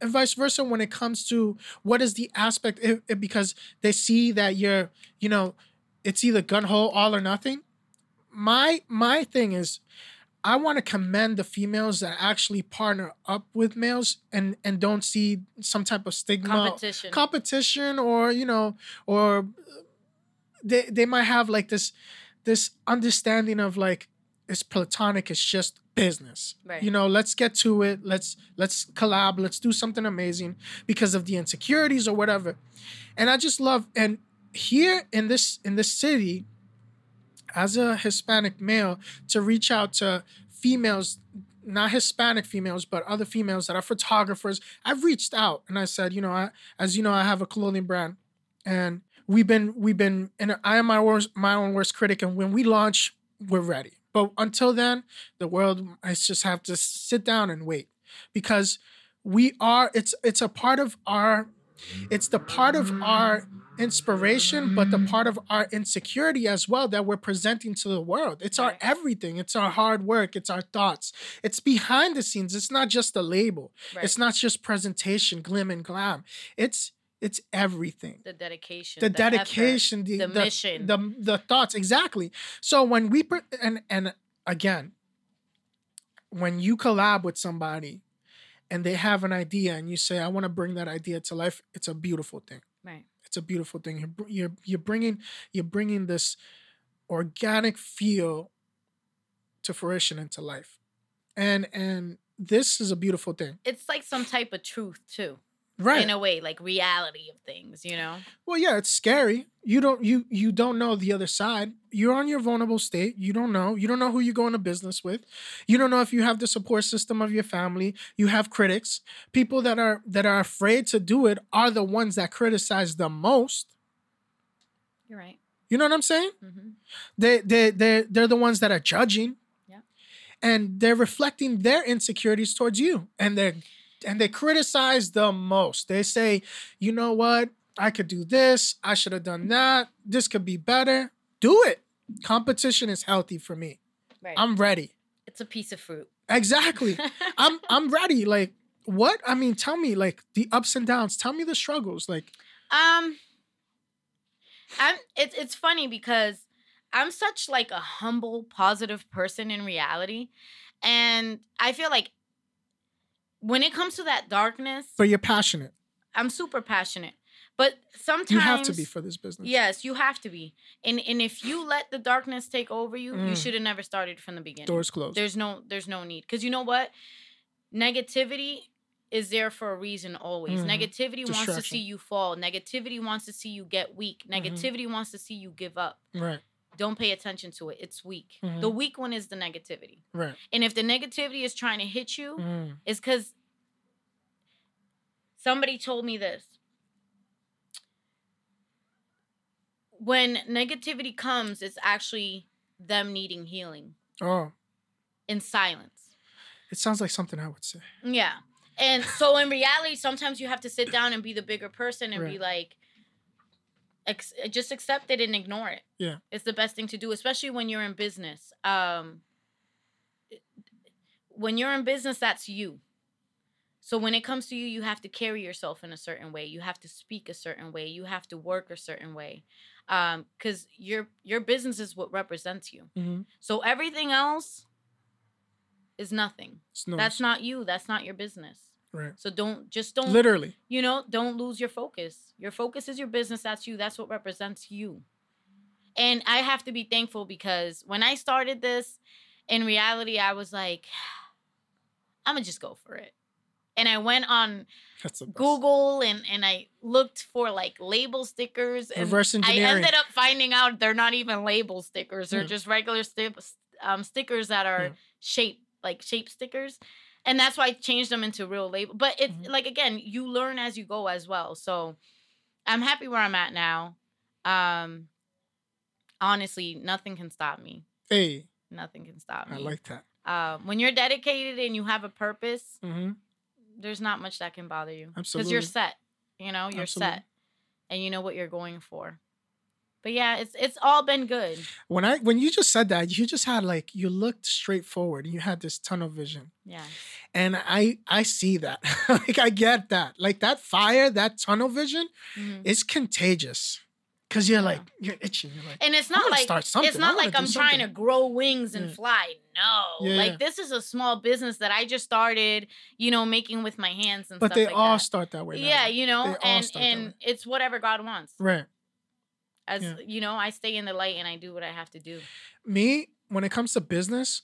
and vice versa when it comes to what is the aspect it, it- because they see that you're you know it's either gun hole all or nothing my my thing is i want to commend the females that actually partner up with males and and don't see some type of stigma Competition. competition or you know or uh, they they might have like this this understanding of like it's platonic it's just business Right. you know let's get to it let's let's collab let's do something amazing because of the insecurities or whatever and i just love and here in this in this city as a hispanic male to reach out to females not hispanic females but other females that are photographers. I've reached out and i said you know I, as you know i have a clothing brand and we've been we've been and i am my worst my own worst critic and when we launch we're ready. But until then the world i just have to sit down and wait because we are it's it's a part of our it's the part of our inspiration but the part of our insecurity as well that we're presenting to the world. It's our everything. It's our hard work. It's our thoughts. It's behind the scenes. It's not just a label. Right. it's not just presentation glim and glam. It's it's everything. The dedication. the, effort, dedication the, the the mission. the the thoughts. Exactly. So when we put and and again when you collab with somebody and they have an idea and you say i want to bring that idea to life it's a beautiful thing. Right. it's a beautiful thing. You're you're, you're bringing you're bringing this organic feel to fruition into life. And and this is a beautiful thing. It's like some type of truth too, right in a way, like reality of things. You know. Well, yeah, it's scary. You don't you you don't know the other side. You're on your vulnerable state. You don't know. You don't know who you're going to business with. You don't know if you have the support system of your family. You have critics. People that are that are afraid to do it are the ones that criticize the most. You're right. You know what I'm saying? mm-hmm. They they they they're the ones that are judging. Yeah. And they're reflecting their insecurities towards you. And they're and they criticize the most. They say, you know what? I could do this. I should have done that. This could be better. Do it. Competition is healthy for me. Right. I'm ready. it's a piece of fruit. Exactly. I'm I'm ready. Like what? I mean, tell me like the ups and downs. Tell me the struggles. Like Um, I'm. It's it's funny because I'm such like a humble, positive person in reality, and I feel like when it comes to that darkness, but you're passionate. I'm super passionate. But sometimes You have to be for this business. Yes, you have to be. And and if you let the darkness take over you, you Mm. should have never started from the beginning. Doors closed. There's no there's no need because you know what, negativity is there for a reason always. Mhm. Negativity wants to see you fall. Negativity wants to see you get weak. Mhm. Negativity wants to see you give up. right. Don't pay attention to it. It's weak. Mhm. The weak one is the negativity. Right. And if the negativity is trying to hit you, Mm. it's because somebody told me this. When negativity comes, it's actually them needing healing Oh, in silence. it sounds like something I would say. Yeah. And so in reality, sometimes you have to sit down and be the bigger person and be like, ex- just accept it and ignore it. Yeah. It's the best thing to do, especially when you're in business. Um, when you're in business, that's you. So when it comes to you, you have to carry yourself in a certain way. You have to speak a certain way. You have to work a certain way, because your your business is what represents you. Mm-hmm. So everything else is nothing. That's not you. That's not your business. Right. So don't just don't Literally. you know, don't lose your focus. Your focus is your business. That's you. That's what represents you. And I have to be thankful because when I started this, in reality, I was like, I'm gonna just go for it. And I went on. Google and and I looked for like label stickers. And Reverse I ended up finding out they're not even label stickers. They're Hmm. just regular sti- um, stickers that are Yeah. shape like shape stickers. And that's why I changed them into real label. But it's Mhm. like again, you learn as you go as well. So I'm happy where I'm at now. Um honestly, nothing can stop me. Hey, Nothing can stop me. I like that. um, when you're dedicated and you have a purpose, Mm-hmm. there's not much that can bother you Absolutely. because you're set. You know, you're Absolutely. set, and you know what you're going for. But yeah, it's it's all been good. When I when you just said that, you just had like you looked straight forward. You had this tunnel vision. Yeah. And I I see that. like I get that. Like that fire, that tunnel vision Mhm. is contagious. Cause you're Yeah. like you're itching. You're like And it's not like something. it's not like I'm trying to grow wings and Yeah. fly. No, Yeah, like this is a small business that I just started, you know, making with my hands and But stuff they like all that. start that way. now. yeah, you know, and and it's whatever God wants. Right. As Yeah. you know, I stay in the light and I do what I have to do. Me, when it comes to business,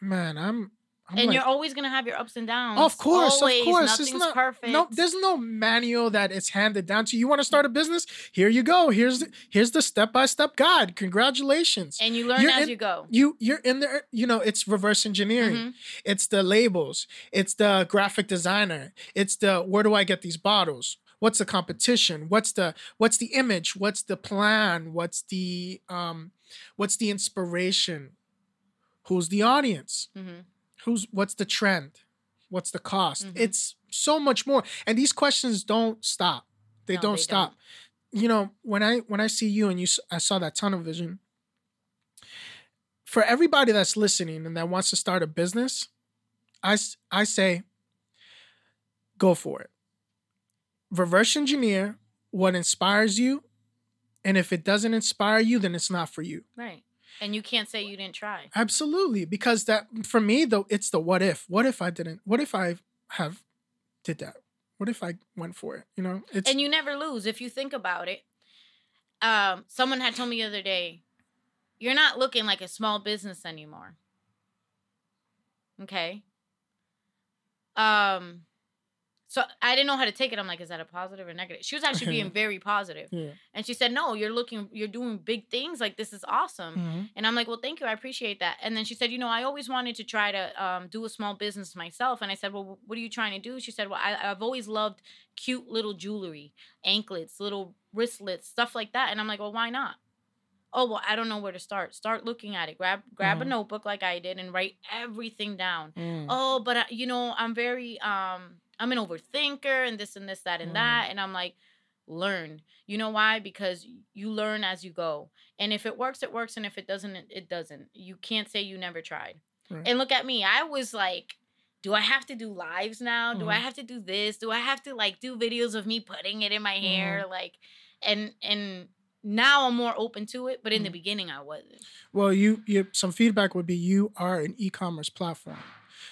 man, I'm I'm and like, you're always gonna have your ups and downs. Of course, always. of course. It's Nothing's not perfect. No, there's no manual that it's handed down to you. You want to start a business? Here you go. Here's the, here's the step by step guide. Congratulations. and you learn You're as in- you go. You you're in there. You know it's reverse engineering. Mhm. It's the labels. It's the graphic designer. It's the where do I get these bottles? What's the competition? What's the what's the image? What's the plan? What's the um what's the inspiration? Who's the audience? Mhm. who's what's the trend what's the cost Mhm. it's so much more and these questions don't stop they No, don't they stop you know when i when i see you and you i saw that tunnel vision for everybody that's listening and that wants to start a business I, I say go for it reverse engineer what inspires you and if it doesn't inspire you then it's not for you Right. And you can't say you didn't try. Absolutely, because that for me though it's the what if. What if I didn't? What if I have did that? What if I went for it? You know, it's and you never lose if you think about it. Um, someone had told me the other day, you're not looking like a small business anymore. Okay. Um, so I didn't know how to take it. I'm like, is that a positive or negative? She was actually being very positive, yeah. and she said, "No, you're looking, you're doing big things. Like this is awesome." Mhm. And I'm like, well, thank you. I appreciate that. And then she said, you know, I always wanted to try to um, do a small business myself. And I said, well, what are you trying to do? She said, well, I, I've always loved cute little jewelry, anklets, little wristlets, stuff like that. And I'm like, well, why not? Oh well, I don't know where to start. Start looking at it. Grab grab a Mhm. notebook like I did and write everything down. Mm. Oh, but I, you know, I'm very um, I'm an overthinker and this and this that and Mm. that. And I'm like, learn. You know why? Because you learn as you go. And if it works, it works. And if it doesn't, it- doesn't. You can't say you never tried. Right. And look at me. I was like, do I have to do lives now? Do I Mhm. have to do this? Do I have to like do videos of me putting it in my hair? Mm-hmm. Like, and and now I'm more open to it. But in the Mhm. beginning, I wasn't. Well, you you some feedback would be you are an e-commerce platform.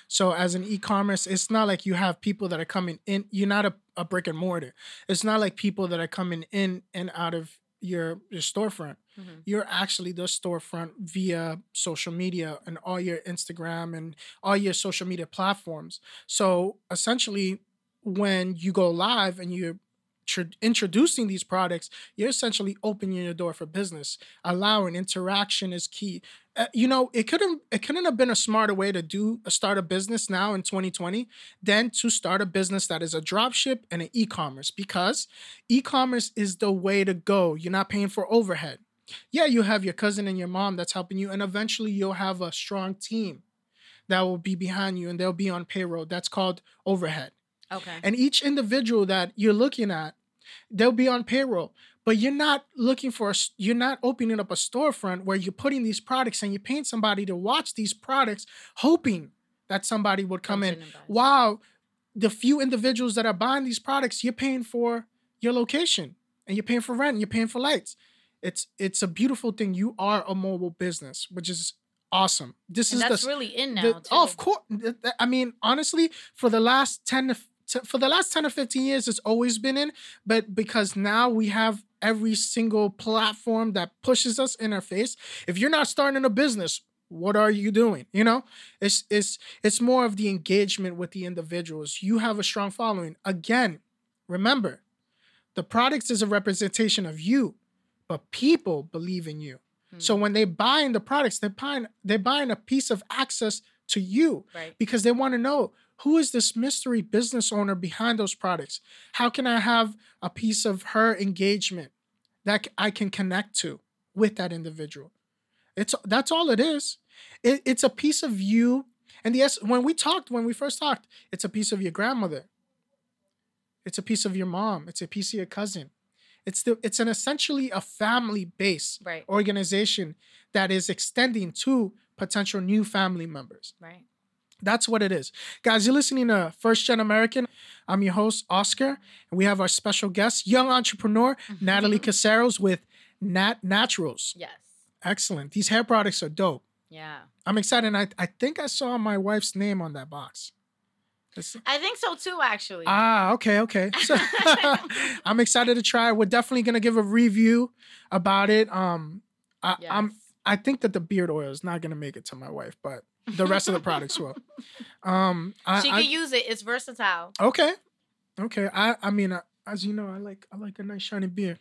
So as an e-commerce, it's not like you have people that are coming in. You're not a, a brick and mortar. It's not like people that are coming in and out of your your storefront. Mhm. You're actually the storefront via social media and all your Instagram and all your social media platforms. So essentially, when you go live and you're tr- introducing these products, you're essentially opening your door for business. Allowing interaction is key. Uh, you know, it couldn't it couldn't have been a smarter way to do start a business now in 2020 than to start a business that is a dropship and an e-commerce because e-commerce is the way to go. You're not paying for overhead. Yeah, you have your cousin and your mom that's helping you, and eventually you'll have a strong team that will be behind you and they'll be on payroll. That's called overhead. Okay. And each individual that you're looking at, they'll be on payroll. But you're not looking for, a, you're not opening up a storefront where you're putting these products and you're paying somebody to watch these products, hoping that somebody would come Comes in. in. Wow, the few individuals that are buying these products, you're paying for your location and you're paying for rent and you're paying for lights. It's it's a beautiful thing. You are a mobile business, which is awesome. This and is that's the really in now the- too. oh, of course. I mean, honestly, for the last 10 to, for the last 10 or 15 years, it's always been in. But because now we have every single platform that pushes us in our face. If you're not starting a business, what are you doing? You know, it's it's it's more of the engagement with the individuals. You have a strong following. Again, remember, the products is a representation of you, but people believe in you. So Hmm. when they buy in the products, they're buying they're buying a piece of access to you right. because they want to know who is this mystery business owner behind those products. How can I have a piece of her engagement that I can connect to with that individual? It's that's all it is. It, it's a piece of you. And yes, when we talked, when we first talked, it's a piece of your grandmother. It's a piece of your mom. It's a piece of your cousin. It's the it's an essentially a family based Right. organization that is extending to potential new family members. Right. That's what it is. Guys, you're listening to First Gen American. I'm your host, Oscar, and we have our special guest, young entrepreneur, Natalie Caseros with Nat Naturals. Yes. Excellent. These hair products are dope. Yeah. I'm excited. And I, I think I saw my wife's name on that box. It's- I think so too, actually. ah, okay, okay. So I'm excited to try. It. We're definitely gonna give a review about it. Um, I, yes. I'm I think that the beard oil is not gonna make it to my wife, but the rest of the products will. Um, I, she I- could use it. It's versatile. Okay. Okay. I I mean, uh, as you know, I like I like a nice shiny beard.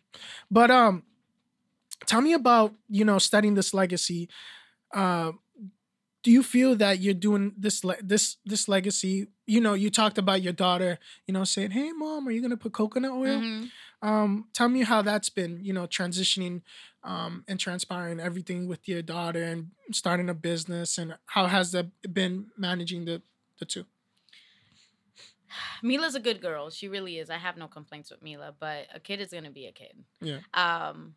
But um tell me about, you know, studying this legacy. Uh do you feel that you're doing this le- this this legacy? You know, you talked about your daughter, you know, saying, "Hey mom, are you going to put coconut oil?" Mhm. Um tell me how that's been, you know, transitioning um and transpiring everything with your daughter and starting a business and how has that been managing the the two? Mila's a good girl. She really is. I have no complaints with Mila, but a kid is gonna be a kid. Yeah. Um,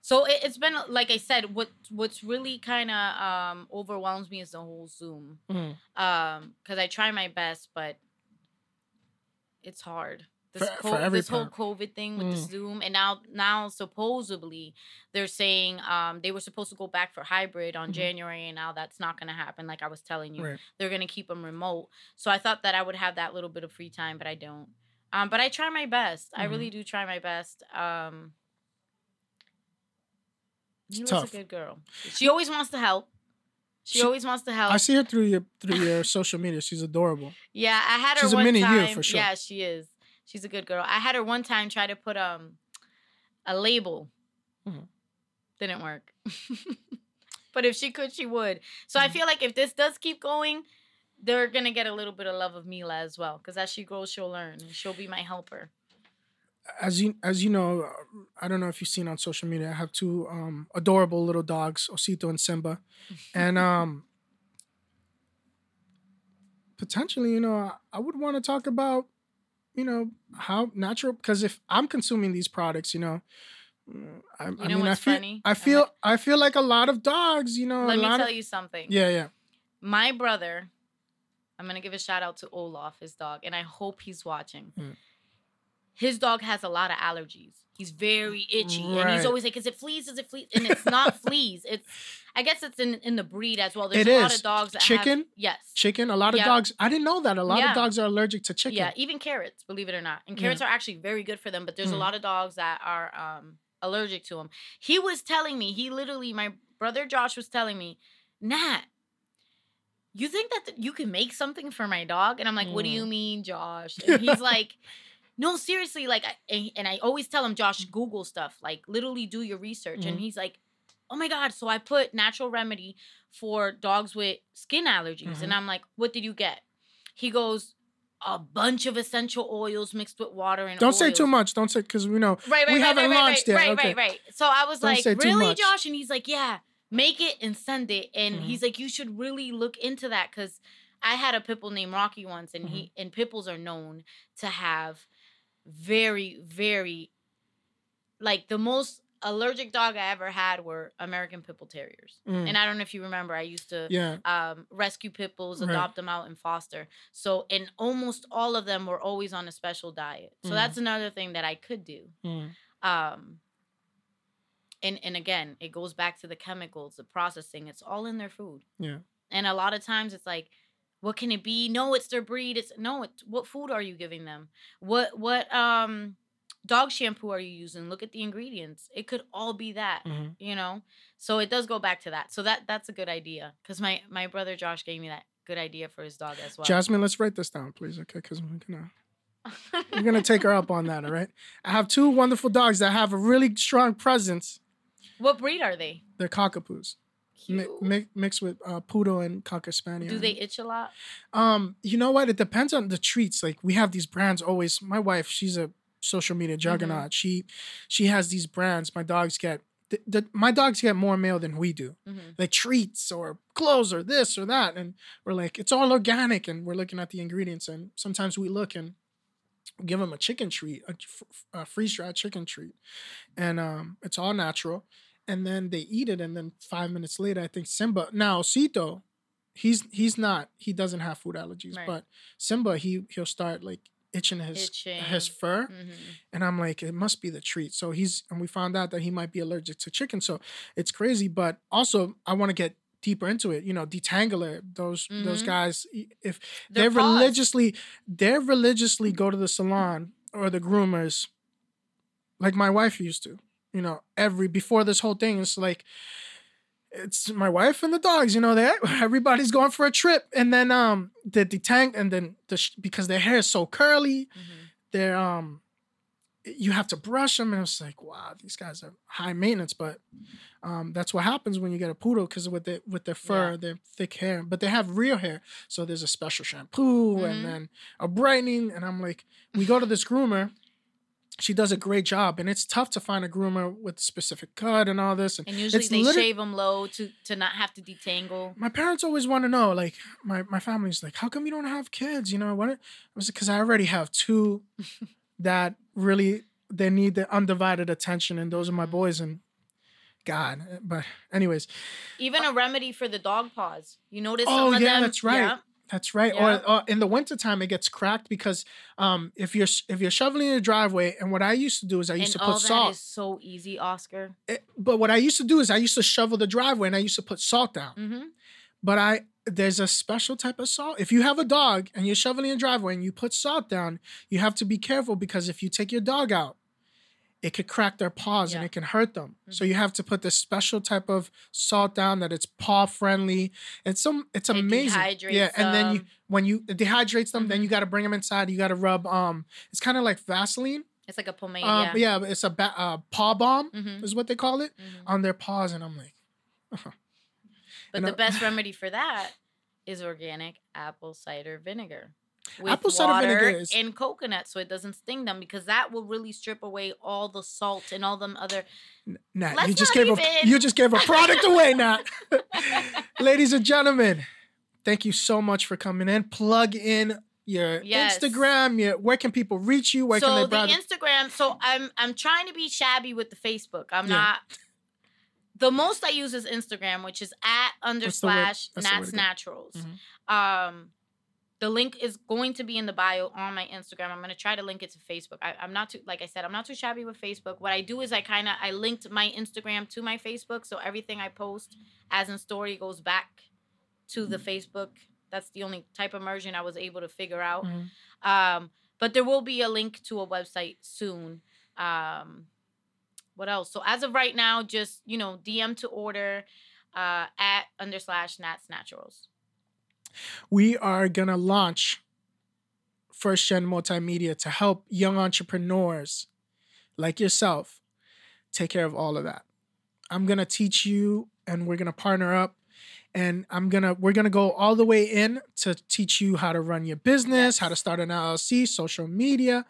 so it, it's been like I said. What what's really kind of um overwhelms me is the whole Zoom. Mhm. Um, because I try my best, but it's hard. This, For- co- for this whole. COVID thing with the Mm. Zoom, and now now supposedly they're saying um they were supposed to go back for hybrid on Mhm. January, and now that's not gonna happen. Like I was telling you, Right. they're gonna keep them remote. So I thought that I would have that little bit of free time, but I don't. Um, but I try my best. I Mhm. really do try my best. Um, Mila's tough. a good girl. She always wants to help. She, She- always wants to help. I see her through your through your social media. She's adorable. Yeah, I had her She's a mini you, for sure. Yeah, she is. She's a good girl. I had her one time try to put um a label. Mhm. Didn't work. but if she could, she would. So I Mhm. feel like if this does keep going, they're gonna get a little bit of love of Mila as well. Because as she grows, she'll learn. and She'll be my helper. As you as you know, I don't know if you've seen on social media. I have two um, adorable little dogs, Osito and Simba, and um, potentially, you know, I, I would want to talk about, you know, how natural. Because if I'm consuming these products, you know. I, I know mean, I feel, funny? I feel, I feel like a lot of dogs, you know, Let me tell of, you something. yeah, yeah, My brother, I'm gonna give a shout out to Olaf, his dog, and I hope he's watching. Mm. His dog has a lot of allergies. He's very itchy, and he's always like, "Is it fleas? Is it fleas?" And it's not fleas. It's, I guess it's in in the breed as well. There's It a lot is. of dogs that Chicken? Have, yes. chicken. A lot of Yeah. dogs. I didn't know that. A lot Yeah. of dogs are allergic to chicken. Yeah, even carrots, believe it or not. And carrots are actually very good for them, but there's a Mhm. lot of dogs that are um allergic to them. He was telling me, he literally, my brother Josh was telling me, Nat, you think that th- you can make something for my dog? And I'm like, what do Mm. you mean, Josh? And he's like, no, seriously, like, I, and, and I always tell him, Josh, Google stuff, like, literally do your research. And Mhm. he's like, oh my God. So I put natural remedy for dogs with skin allergies. Mhm. And I'm like, what did you get? He goes, a bunch of essential oils mixed with water and Don't say too much. Don't say because we know Right, right, we right, haven't right, launched right, yet. Right, Okay. right, right. So I was Don't like, really. Josh? And he's like, yeah, make it and send it. And Mhm. he's like, you should really look into that because I had a pitbull named Rocky once, and Mm-hmm. he and pitbulls are known to have very, very like the most allergic dog I ever had were American Pitbull Terriers. Mm. And I don't know if you remember, I used to Yeah. um, rescue pit bulls, Right. adopt them out, and foster. So, and almost all of them were always on a special diet. So Mm. that's another thing that I could do. Mm. Um, and and again, it goes back to the chemicals, the processing. It's all in their food. Yeah. And a lot of times, it's like, what can it be? No, it's their breed. It's no. It's what food are you giving them? What what um dog shampoo are you using? Look at the ingredients. It could all be that Mhm. you know so it does go back to that so that that's a good idea because my my brother josh gave me that good idea for his dog as well Jasmine, let's write this down, please. Okay, because we're gonna we're gonna take her up on that. All right. I have two wonderful dogs that have a really strong presence. what breed are they They're cockapoos, Cute. mi- mixed with uh, poodle and cocker spaniel. do they itch a lot Um, you know what? It depends on the treats. Like we have these brands always. My wife, she's a social media Mm-hmm. juggernaut. She she has these brands. My dogs get the, the, my dogs get more mail than we do. Mhm. Like treats or clothes or this or that, and we're like, it's all organic, and we're looking at the ingredients, and sometimes we look and give them a chicken treat, a, a freeze dried chicken treat, and um, it's all natural. And then they eat it, and then five minutes later, I think Simba now Sito, he's he's not he doesn't have food allergies, Right. but Simba he he'll start like itching his Itching. his fur, Mhm. and I'm like it must be the treat. So he's and we found out that he might be allergic to chicken, so it's crazy. But also I want to get deeper into it. You know, detangler those those Mhm. guys if Their they paws. religiously they're religiously go to the salon or the groomers like my wife used to you know every before this whole thing it's like it's my wife and the dogs you know they everybody's going for a trip and then um the detang and then the sh- because their hair is so curly Mhm. they're um you have to brush them and it's like wow these guys are high maintenance but um that's what happens when you get a poodle because with the with their fur Yeah. their thick hair but they have real hair so there's a special shampoo Mhm. and then a brightening and i'm like we go to this groomer she does a great job and it's tough to find a groomer with specific cut and all this and And usually they liter- shave them low to to not have to detangle. my parents always want to know like my, my family's like how come you don't have kids you know what i was because i already have two that really they need the undivided attention and those are my boys and god but anyways Even uh a remedy for the dog paws. You notice Oh, some of yeah, them. that's right. Yeah. That's right Yeah. or, or in the wintertime it gets cracked because um if you're if you're shoveling your driveway and what i used to do is i used And to put salt is so easy, Oscar. It- but what i used to do is i used to shovel the driveway and i used to put salt down Mm-hmm. but I there's a special type of salt. If you have a dog and you're shoveling your driveway and you put salt down, you have to be careful because if you take your dog out, it could crack their paws and Yeah. Mm-hmm. it can hurt them. So you have to put this special type of salt down that it's paw friendly. It's some it's It amazing. yeah, and then you when you it dehydrates them, then Mhm. you got to bring them inside. You got to rub um it's kind of like Vaseline. It's like a pomade. Um, yeah. yeah, it's a ba- uh, paw balm Mhm. is what they call it Mhm. on their paws and I'm like But and the I- best remedy for that is organic apple cider vinegar. With Apple cider water vinegar is- and coconut so it doesn't sting them because that will really strip away all the salt and all them other Nat, Let's you just gave a you just gave a product away, Nat. Ladies and gentlemen, thank you so much for coming in. Plug in your Yes. Instagram. Your, where can people reach you? Where so can they the browse? Instagram. So I'm I'm trying to be shabby with the Facebook. I'm Yeah. not. The most I use is Instagram, which is at under slash Nats. Naturals. Mhm. Um, the link is going to be in the bio on my Instagram. I'm gonna try to link it to Facebook. I, I'm not too, like I said, I'm not too shabby with Facebook. What I do is I kind of I linked my Instagram to my Facebook, so everything I post as in story goes back to the Facebook. That's the only type of merging I was able to figure out. Mhm. Um, but there will be a link to a website soon. Um, what else? So as of right now, just you know, DM to order uh, at under slash Nats Naturals. We are gonna launch First Gen Multimedia to help young entrepreneurs like yourself take care of all of that. I'm gonna teach you, and we're gonna partner up, and I'm gonna we're gonna go all the way in to teach you how to run your business, how to start an LLC, social media.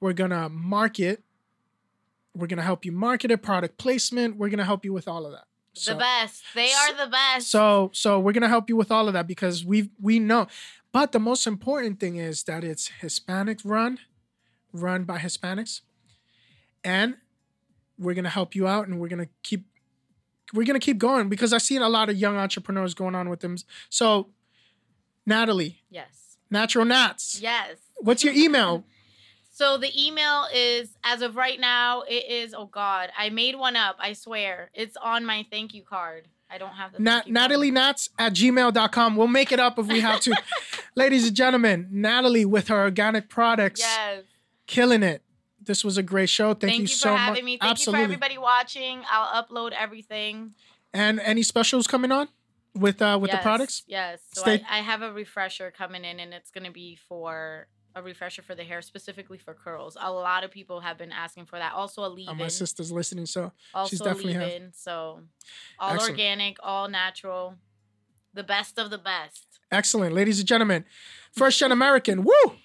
We're gonna market. We're gonna help you market it, product placement. We're gonna help you with all of that. The best. They are the best. So so we're gonna help you with all of that because we we know. But the most important thing is that it's Hispanic run, run by Hispanics, and we're gonna help you out, and we're gonna keep we're gonna keep going because I've seen a lot of young entrepreneurs going on with them. So, Natalie, yes. Natural Nats, Yes. what's your email? So the email is as of right now, it is oh god, I made one up, I swear. It's on my thank you card. I don't have the Na- thank you card. Natalie Nats at gmail.com. We'll make it up if we have to. Ladies and gentlemen, Natalie with her organic products. Yes. killing it. This was a great show. Thank, Thank, you, you, so for much. having me. Thank Absolutely. you for everybody watching. I'll upload everything. And any specials coming on with uh with the products? Yes. So Stay- I, I have a refresher coming in and it's gonna be for a refresher for the hair, specifically for curls. A lot of people have been asking for that. Also a Oh, leave-in. my sister's listening, so also she's definitely have- leave-in. So all Excellent. organic, all natural. The best of the best. excellent, ladies and gentlemen. First Gen American, woo!